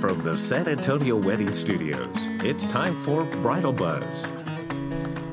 From the San Antonio Wedding Studios, it's time for Bridal Buzz.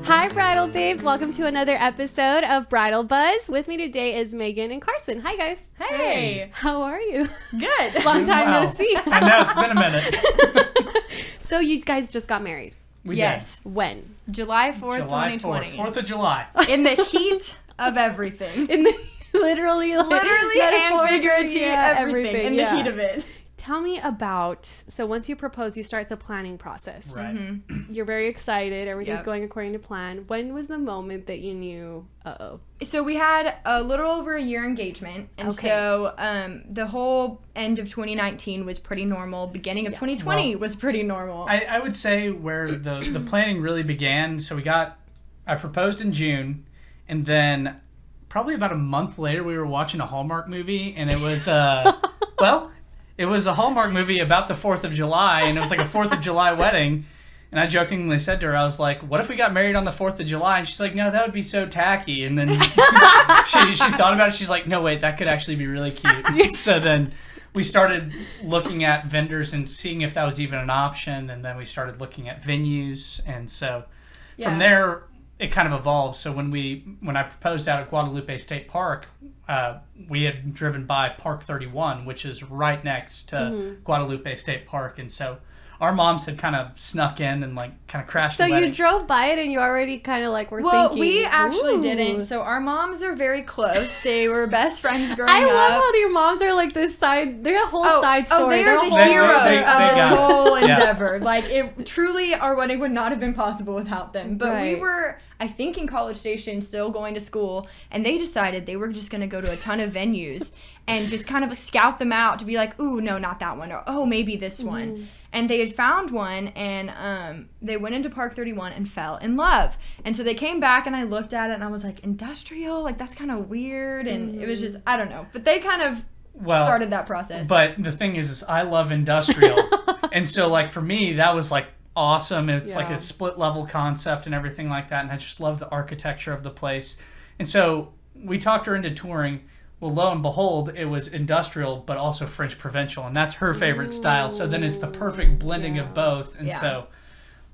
Hi, Bridal Babes. Welcome to another episode of Bridal Buzz. With me today is Megan and Karsten. Hi, guys. Hey, How are you? good. Long time Wow. no see. I know it's been a minute. so, you guys just got married. We yes, When? July 4th. July 2020. 4th, 4th of July. In the heat of everything. In the literally, like, Literally and figuratively, yeah, everything, in yeah. the heat of it. Tell me about. So, once you propose, you start the planning process. Right. You're very excited. Everything's Yep. going according to plan. When was the moment that you knew? Uh oh. So we had a little over a year engagement, and Okay. so um, the whole end of 2019 was pretty normal. Beginning of 2020 Well, was pretty normal. I, I would say where the, the planning really began. So we got, I proposed in June, and then probably about a month later, we were watching a Hallmark movie, and it was, uh, well, it was a Hallmark movie about the 4th of July, and it was like a 4th of July wedding. And I jokingly said to her, I was like, what if we got married on the 4th of July? And she's like, no, that would be so tacky. And then she, she thought about it. She's like, no, wait, that could actually be really cute. so then we started looking at vendors and seeing if that was even an option. And then we started looking at venues. And so Yeah. from there, it kind of evolved. So when we when I proposed out at Guadalupe State Park, uh, we had driven by Park 31, which is right next to Mm-hmm. Guadalupe State Park, and so our moms had kind of snuck in and like kind of crashed. So, the you drove by it and you already kind of like were well, thinking. Well, we actually "Ooh." didn't. So our moms are very close. They were best friends growing I up. I love how your moms are like this side. They're a whole side story. Oh, they They're the whole- heroes They- they- of they this got it. whole Yeah. endeavor. Like it truly, our wedding would not have been possible without them. But we were, I think, in College Station, still going to school, and they decided they were just going to go to a ton of venues and just kind of scout them out to be like, ooh, no, not that one, or oh, maybe this Mm-hmm. one. And they had found one, and um, they went into Park 31 and fell in love. And so they came back, and I looked at it, and I was like, industrial, like that's kind of weird, and it was just, I don't know. But they kind of well, started that process. But the thing is, is I love industrial, and so like for me, that was like awesome. It's like a split level concept and everything like that, and I just love the architecture of the place. And so we talked her into touring. Well, lo and behold, it was industrial, but also French provincial, and that's her favorite style. So then it's the perfect blending of both. And Yeah. so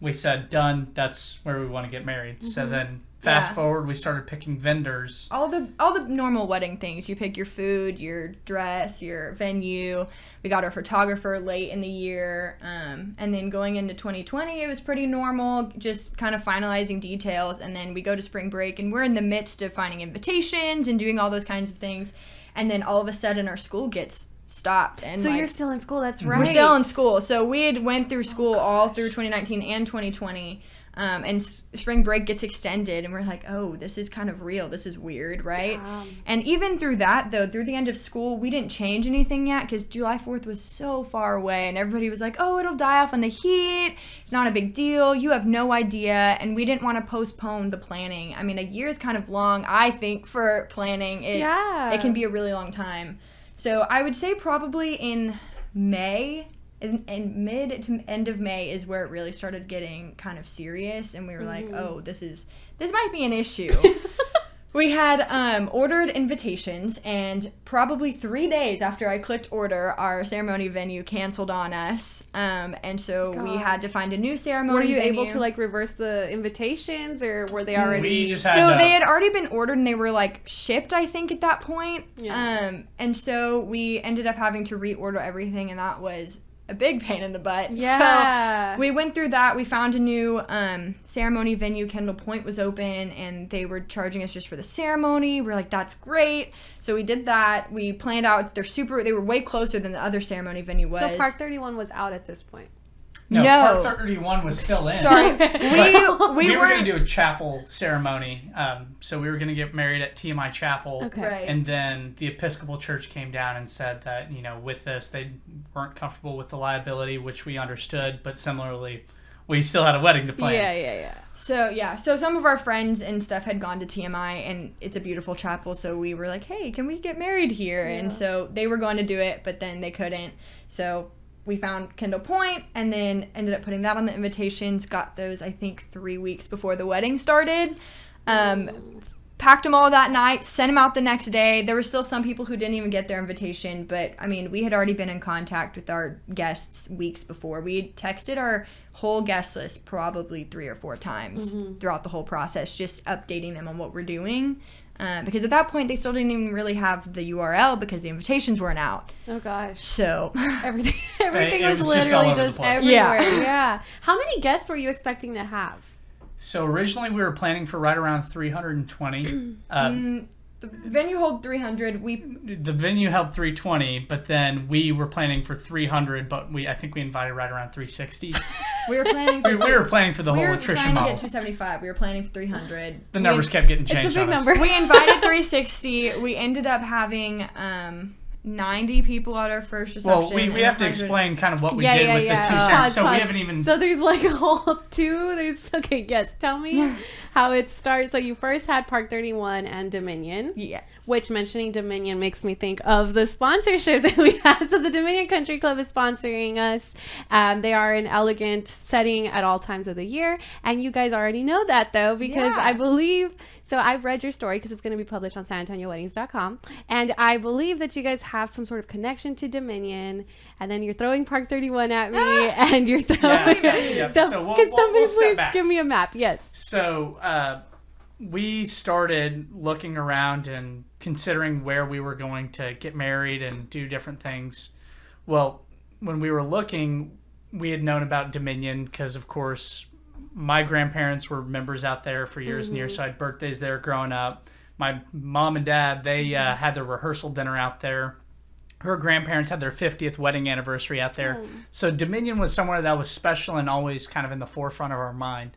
we said, done. That's where we want to get married. So mm-hmm. then fast Yeah. forward, we started picking vendors. all the all the normal wedding things. You pick your food, your dress, your venue. We got our photographer late in the year, um, and then going into 2020, it was pretty normal. Just kind of finalizing details, and then we go to spring break, and we're in the midst of finding invitations and doing all those kinds of things, and then all of a sudden our school gets stopped, and So like, you're still in school. That's right. we're still in school. So we had went through school all through 2019 and 2020. Um, and spring break gets extended, and we're like, oh, this is kind of real. This is weird, right? Yeah. And even through that, though, through the end of school, we didn't change anything yet because July 4th was so far away, and everybody was like, oh, it'll die off in the heat. It's not a big deal. You have no idea. And we didn't want to postpone the planning. I mean, a year is kind of long, I think, for planning. It, Yeah. It can be a really long time. So I would say probably in May, in, in mid to end of May is where it really started getting kind of serious, and we were like, oh, this is this might be an issue. we had um, ordered invitations, and probably three days after I clicked order, our ceremony venue canceled on us, um, and so we had to find a new ceremony. Were you able to like reverse the invitations, or were they already? We just had So to- they had already been ordered and they were like shipped, I think, at that point. Yeah. Um, and so we ended up having to reorder everything, and that was a big pain in the butt. Yeah. So we went through that. We found a new um, ceremony venue. Kendall Point was open, and they were charging us just for the ceremony. We are like, that's great. So we did that. We planned out. They're super. They were way closer than the other ceremony venue was. so Park 31 was out at this point. No, No. Park 31 was still in. Sorry, we we, we, were were going to do a chapel ceremony. Um, so we were going to get married at TMI Chapel. Okay. Right. And then the Episcopal Church came down and said that, you know, with this, they weren't comfortable with the liability, which we understood. But similarly, we still had a wedding to plan. Yeah, yeah, yeah. So yeah, so some of our friends and stuff had gone to TMI, and it's a beautiful chapel. So we were like, "Hey, can we get married here?" And so they were going to do it, but then they couldn't. So we found Kendall Point, and then ended up putting that on the invitations. Got those, I think, three weeks before the wedding started. Um, packed them all that night, sent them out the next day. There were still some people who didn't even get their invitation, but I mean, we had already been in contact with our guests weeks before. We had texted our whole guest list probably three or four times throughout the whole process, just updating them on what we're doing. Uh, because at that point, they still didn't even really have the URL because the invitations weren't out. Oh gosh. So, Everything everything it was, was literally over the just, everywhere. Yeah. Yeah. How many guests were you expecting to have? So originally we were planning for right around 320. um, mm, the venue hold 300. We the venue held 320, but then we were planning for 300, but we I think we invited right around 360. We were planning. For we, we were planning for the we whole were trying to get 275. We were planning for 300. the We numbers had- kept getting changed. It's a big on us. number. we invited 360. We ended up having um 90 people at our first reception. Well, we, we and have to explain kind of what we yeah, did yeah, with yeah. the two Uh, sounds. pause, So pause. we haven't even. So there's like a whole two. There's okay. Yes, tell me how it starts. So you first had Park 31 and Dominion. Yes. Which mentioning Dominion makes me think of the sponsorship that we have. So the Dominion Country Club is sponsoring us. Um, they are an elegant setting at all times of the year, and you guys already know that though because Yeah. I believe. So I've read your story because it's going to be published on SanAntonioWeddings.com, and I believe that you guys have some sort of connection to Dominion, and then you're throwing Park 31 at me, and you're throwing. Yeah, yeah. So, So we'll- can we'll- somebody we'll please back. give me a map? Yes. So uh, we started looking around and considering where we were going to get married and do different things. Well, when we were looking, we had known about Dominion because, of course, my grandparents were members out there for years and years. So I had birthdays there growing up. My mom and dad, they uh, had their rehearsal dinner out there. Her grandparents had their 50th wedding anniversary out there. So Dominion was somewhere that was special and always kind of in the forefront of our mind.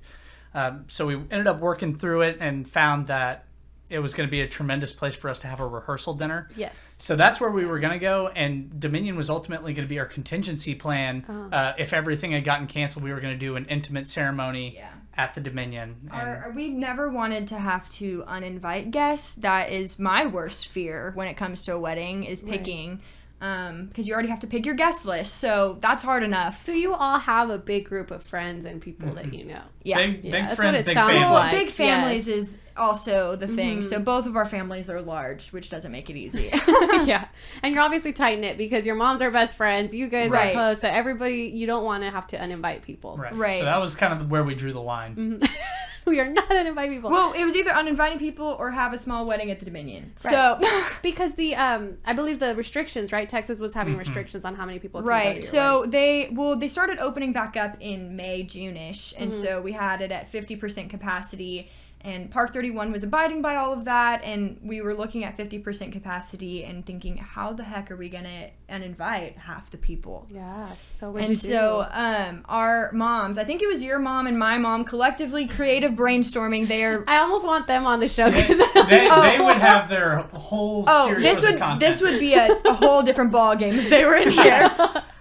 Um, so we ended up working through it and found that it was going to be a tremendous place for us to have a rehearsal dinner. Yes. So that's where we were going to go, and Dominion was ultimately going to be our contingency plan. Uh, if everything had gotten canceled, we were going to do an intimate ceremony Yeah. At the Dominion. And Our, we never wanted to have to uninvite guests. That is my worst fear when it comes to a wedding is picking, um, because you already have to pick your guest list. So that's hard enough. So you all have a big group of friends and people that you know. Yeah. big, Yeah, big that's friends, what it big sounds families. Well, like. big families yes. is also the thing. So both of our families are large, which doesn't make it easy. yeah. And you're obviously tight knit because your moms are best friends. You guys are close. So everybody, you don't want to have to uninvite people. Right. Right. So that was kind of where we drew the line. we are not uninvite people. well, it was either uninviting people or have a small wedding at the Dominion. So. because the um I believe the restrictions, right? Texas was having restrictions on how many people can go to Right. your So wedding. they well they started opening back up in May, June-ish, and Mm-hmm. so we had it at 50% capacity and Park 31 was abiding by all of that and we were looking at 50% capacity and thinking how the heck are we going to uninvite half the people? Yes. So what And so um our moms, I think it was your mom and my mom collectively creative brainstorming there I almost want them on the show They, because they, they would have their whole Oh, series this worth of would content. this would be a, a whole different ball game if they were in here.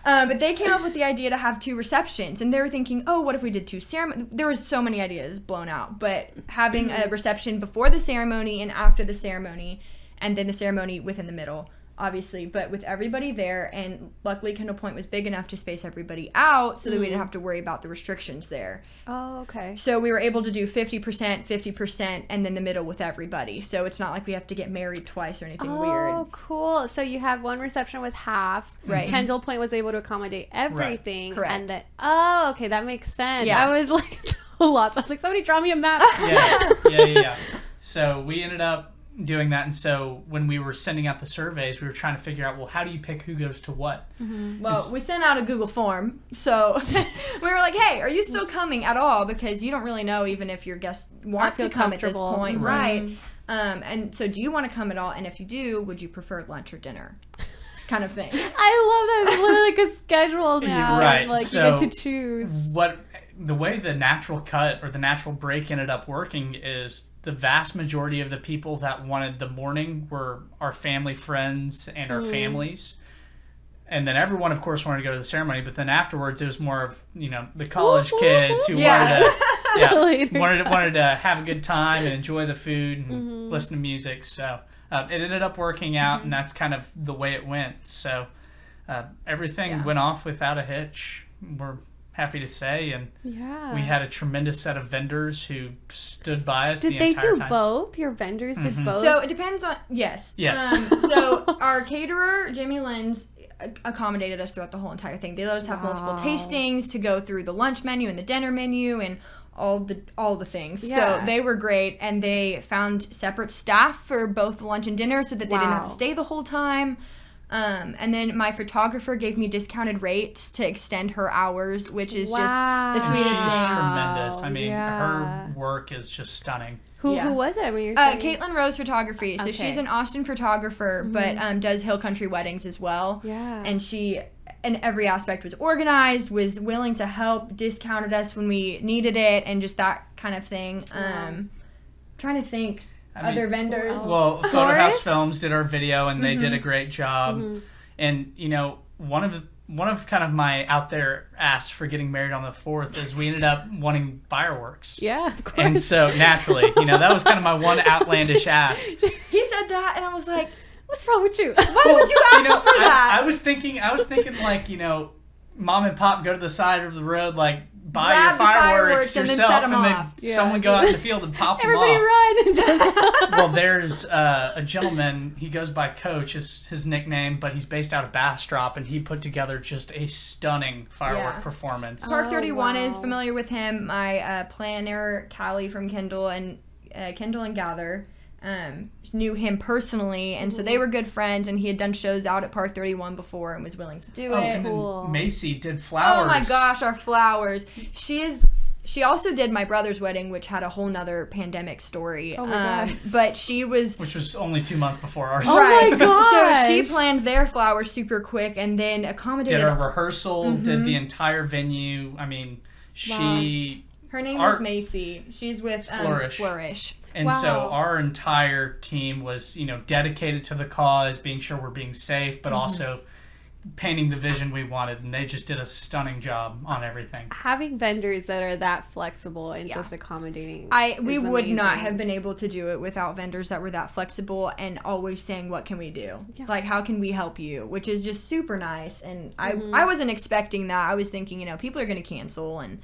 Um, but they came up with the idea to have two receptions, and they were thinking, oh, what if we did two ceremonies? There was so many ideas blown out, but having a reception before the ceremony and after the ceremony, and then the ceremony within the middle, obviously, but with everybody there, and luckily Kendall Point was big enough to space everybody out, so that we didn't mm. have to worry about the restrictions there. Oh, okay. So we were able to do 50%, 50%, and then the middle with everybody. So it's not like we have to get married twice or anything Oh, weird. Oh, cool. So you have one reception with half. Right. Kendall Point was able to accommodate everything. Right. Correct. And then, oh, okay, that makes sense. Yeah. I was like so lost. I was like, somebody draw me a map. yeah, yeah, yeah, yeah. So we ended up doing that, and so when we were sending out the surveys, we were trying to figure out, well, how do you pick who goes to what? Well, It's- we sent out a Google form. So we were like, hey, are you still coming at all? Because you don't really know even if your guests want to come at this point. Right. Right. Um, and so do you want to come at all? And if you do, would you prefer lunch or dinner? Kind of thing. I love that. It's literally like a schedule now. Right, Like so- you get to choose. What the way the natural cut or the natural break ended up working is the vast majority of the people that wanted the morning were our family friends and our families. And then everyone, of course, wanted to go to the ceremony, but then afterwards, it was more of you know the college kids who Yeah. wanted to yeah, wanted time. wanted to have a good time and enjoy the food and Mm-hmm. listen to music. So uh, it ended up working out, and that's kind of the way it went. So uh, everything Yeah. went off without a hitch. We're happy to say. And Yeah. we had a tremendous set of vendors who stood by us Did the they entire do time. both? Your vendors did Mhm. both. So it depends on yes. Yes. Um, so our caterer, Jimmy Lynn's, a- accommodated us throughout the whole entire thing. They let us have multiple tastings to go through the lunch menu and the dinner menu and all the all the things. Yeah. So they were great and they found separate staff for both the lunch and dinner so that they didn't have to stay the whole time. Um, and then my photographer gave me discounted rates to extend her hours, which is just the Wow. And sweetest she's thing. tremendous. I mean, Yeah. her work is just stunning. who yeah. who was it? I mean, you're Uh, Caitlin Rose Photography. So Okay. Mm-hmm. she's an Austin photographer, but um, does Hill Country weddings as well. Yeah. And she, in every aspect, was organized, was willing to help, discounted us when we needed it, and just that kind of thing. Um, trying to think I mean, other vendors. Well, Photo House Films did our video, and they did Mm-hmm. a great job. And you know, one of the one of kind of my out there asks for getting married on the fourth is we ended up wanting fireworks. yeah, of course. And so naturally, you know, that was kind of my one outlandish ask. He said that, and I was like, what's wrong with you? "Why would you ask know, for I- that?" I, was thinking, I was thinking like, you know, mom and pop go to the side of the road, like buy Grab your the fireworks, fireworks and then yourself, set 'em and then off. Yeah. someone go out in the field and pop Everybody them off. Everybody run and just. well, there's uh, a gentleman. He goes by Coach, is his nickname, but he's based out of Bastrop, and he put together just a stunning firework Yeah. performance. Park Oh, 31 is familiar with him. My uh, planner, Callie from Kindle and uh, Kindle and Gather, um, knew him personally, and so Mm-hmm. they were good friends. And he had done shows out at Park 31 before and was willing to do Oh, it. and then Cool. Macy did flowers. Oh my gosh, our flowers. She is. She also did my brother's wedding, which had a whole nother pandemic story. Oh my um, God. But she was Which was only two months before ours. Oh my So she planned their flowers super quick and then accommodated. Did a rehearsal, Mm-hmm. did the entire venue. I mean, she. Her name Our- is Macy. She's with um, Flourish. Flourish. And so our entire team was, you know, dedicated to the cause, being sure we're being safe, Mm-hmm. but also painting the vision we wanted. And they just did a stunning job on everything. Having vendors that are that flexible and Yeah. just accommodating. I we is would not have been able to do it without vendors that were that flexible and always saying what can we do Yeah. like how can we help you which is just super nice and Mm-hmm. I I wasn't expecting that I was thinking you know people are going to cancel and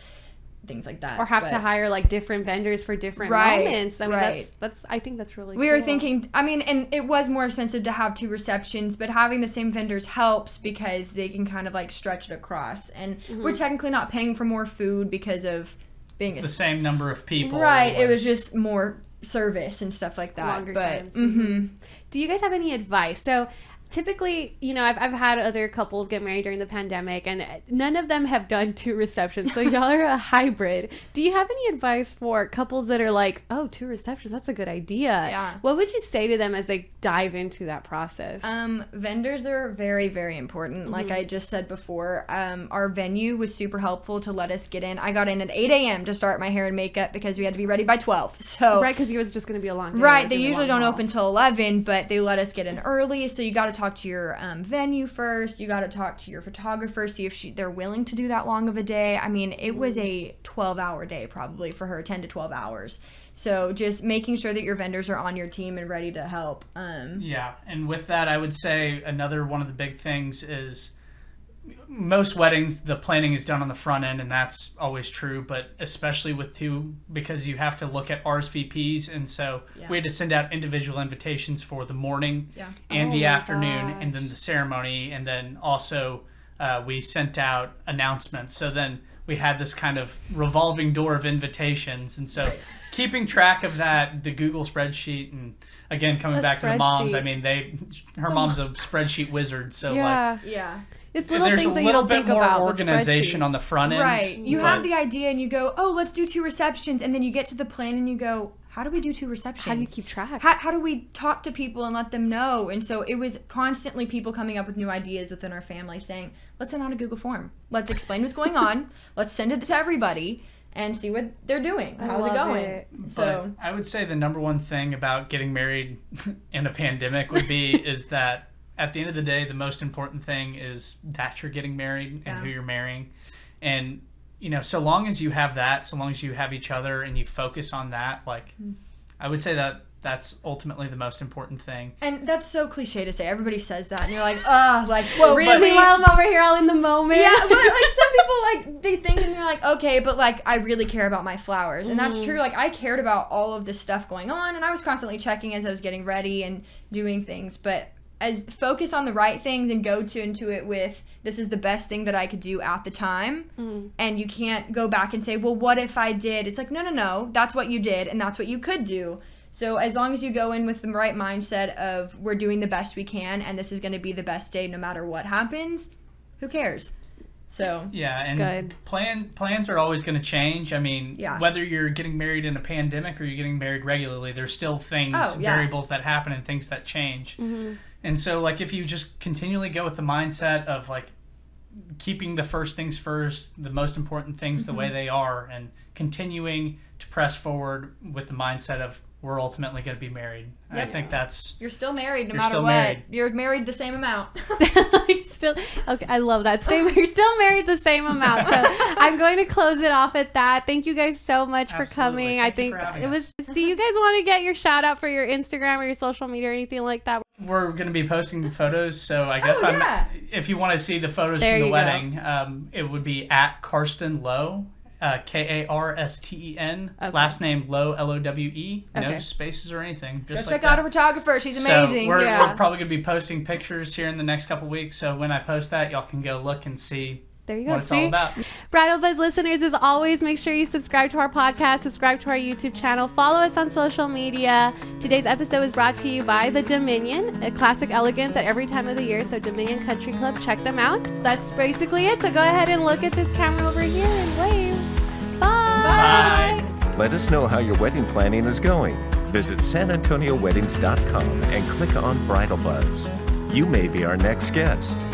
things like that or have to hire like different vendors for different Right, moments. I mean, right. that's that's. I think that's really. we were thinking I mean and it was more expensive to have two receptions but having the same vendors helps because they can kind of like stretch it across and Mm-hmm. we're technically not paying for more food because of being It's a the same number of people. right it was just more service and stuff like that Longer but times. mhm. Do you guys have any advice? So typically, you know, I've, I've had other couples get married during the pandemic and none of them have done two receptions. So y'all are a hybrid. Do you have any advice for couples that are like, oh, two receptions, that's a good idea? Yeah. What would you say to them as they dive into that process? Um, vendors are very, very important. Like I just said before, um, our venue was super helpful to let us get in. I got in at 8 a.m. to start my hair and makeup because we had to be ready by 12. So, right, because it was just going to be a long day. Right, they gonna be a usually don't open till 11, but they let us get in early. So you got to talk to your um, venue first. You got to talk to your photographer, see if she they're willing to do that long of a day. I mean, it was a 12 hour day probably for her, 10 to 12 hours. So just making sure that your vendors are on your team and ready to help. Um, Yeah, and with that, I would say another one of the big things is most weddings the planning is done on the front end, and that's always true. But especially with two, because you have to look at RSVPs, and so Yeah. we had to send out individual invitations for the morning Yeah. and Oh the my afternoon, and then the ceremony, and then also uh, we sent out announcements. So then we had this kind of revolving door of invitations, and so. Keeping track of that, the Google spreadsheet, and again coming A back to the moms. I mean, they, her mom's a spreadsheet wizard, so like yeah. Yeah. it's little there's a things that you little don't bit think more about. organization on the front end. Right. You but- have the idea and you go, oh, let's do two receptions. And then you get to the plan and you go, how do we do two receptions? How do you keep track? How, how do we talk to people and let them know? And so it was constantly people coming up with new ideas within our family saying, let's send out a Google form. Let's explain what's going on. Let's send it to everybody and see what they're doing. I How's it going? it. So, But I would say the number one thing about getting married in a pandemic would be is that at the end of the day, the most important thing is that you're getting married and Yeah. who you're marrying. And, you know, so long as you have that, so long as you have each other and you focus on that, like, Hmm. I would say that that's ultimately the most important thing. and that's so cliche to say. Everybody says that. And you're like, ah, like, Well, really? Meanwhile, I'm over here all in the moment. yeah, but like some people like they think and they're like, okay, but like I really care about my flowers, and that's true. Like I cared about all of this stuff going on, and I was constantly checking as I was getting ready and doing things. But as focus on the right things and go to into it with this is the best thing that I could do at the time, and you can't go back and say, well, what if I did? It's like no, no, no. That's what you did, and that's what you could do. So as long as you go in with the right mindset of we're doing the best we can, and this is going to be the best day no matter what happens, who cares? So Yeah, and good. plan plans are always going to change. I mean, Yeah. whether you're getting married in a pandemic or you're getting married regularly, there's still things, Oh, yeah. variables that happen and things that change. Mm-hmm. And so, like, if you just continually go with the mindset of like keeping the first things first, the most important things the way Mm-hmm. they are, and continuing to press forward with the mindset of we're ultimately going to be married. I think that's you're still married no You're matter still what. married. You're married the same amount. you're still okay. I love that statement. You're still married the same amount. So I'm going to close it off at that. Thank you guys so much for Absolutely. coming. Thank I think for having it was. Do you guys want to get your shout out for your Instagram or your social media or anything like that? We're going to be posting photos. So I guess Oh, I'm. If you want to see the photos There from the wedding, um, it would be at Karsten Lowe, uh, K A R S T E N. Okay. Last name Lowe, L O W E. No Okay. spaces or anything. Go Just check like out that. a photographer. She's So amazing. we're, Yeah. we're probably going to be posting pictures here in the next couple weeks. So when I post that, y'all can go look and see There you go. what it's See? all about. Bridal Buzz listeners, as always, make sure you subscribe to our podcast, subscribe to our YouTube channel, follow us on social media. Today's episode is brought to you by The Dominion, a classic elegance at every time of the year. So, Dominion Country Club, check them out. That's basically it. So, go ahead and look at this camera over here and wave. Bye. Bye. Let us know how your wedding planning is going. Visit sanantonioweddings.com and click on Bridal Buzz. You may be our next guest.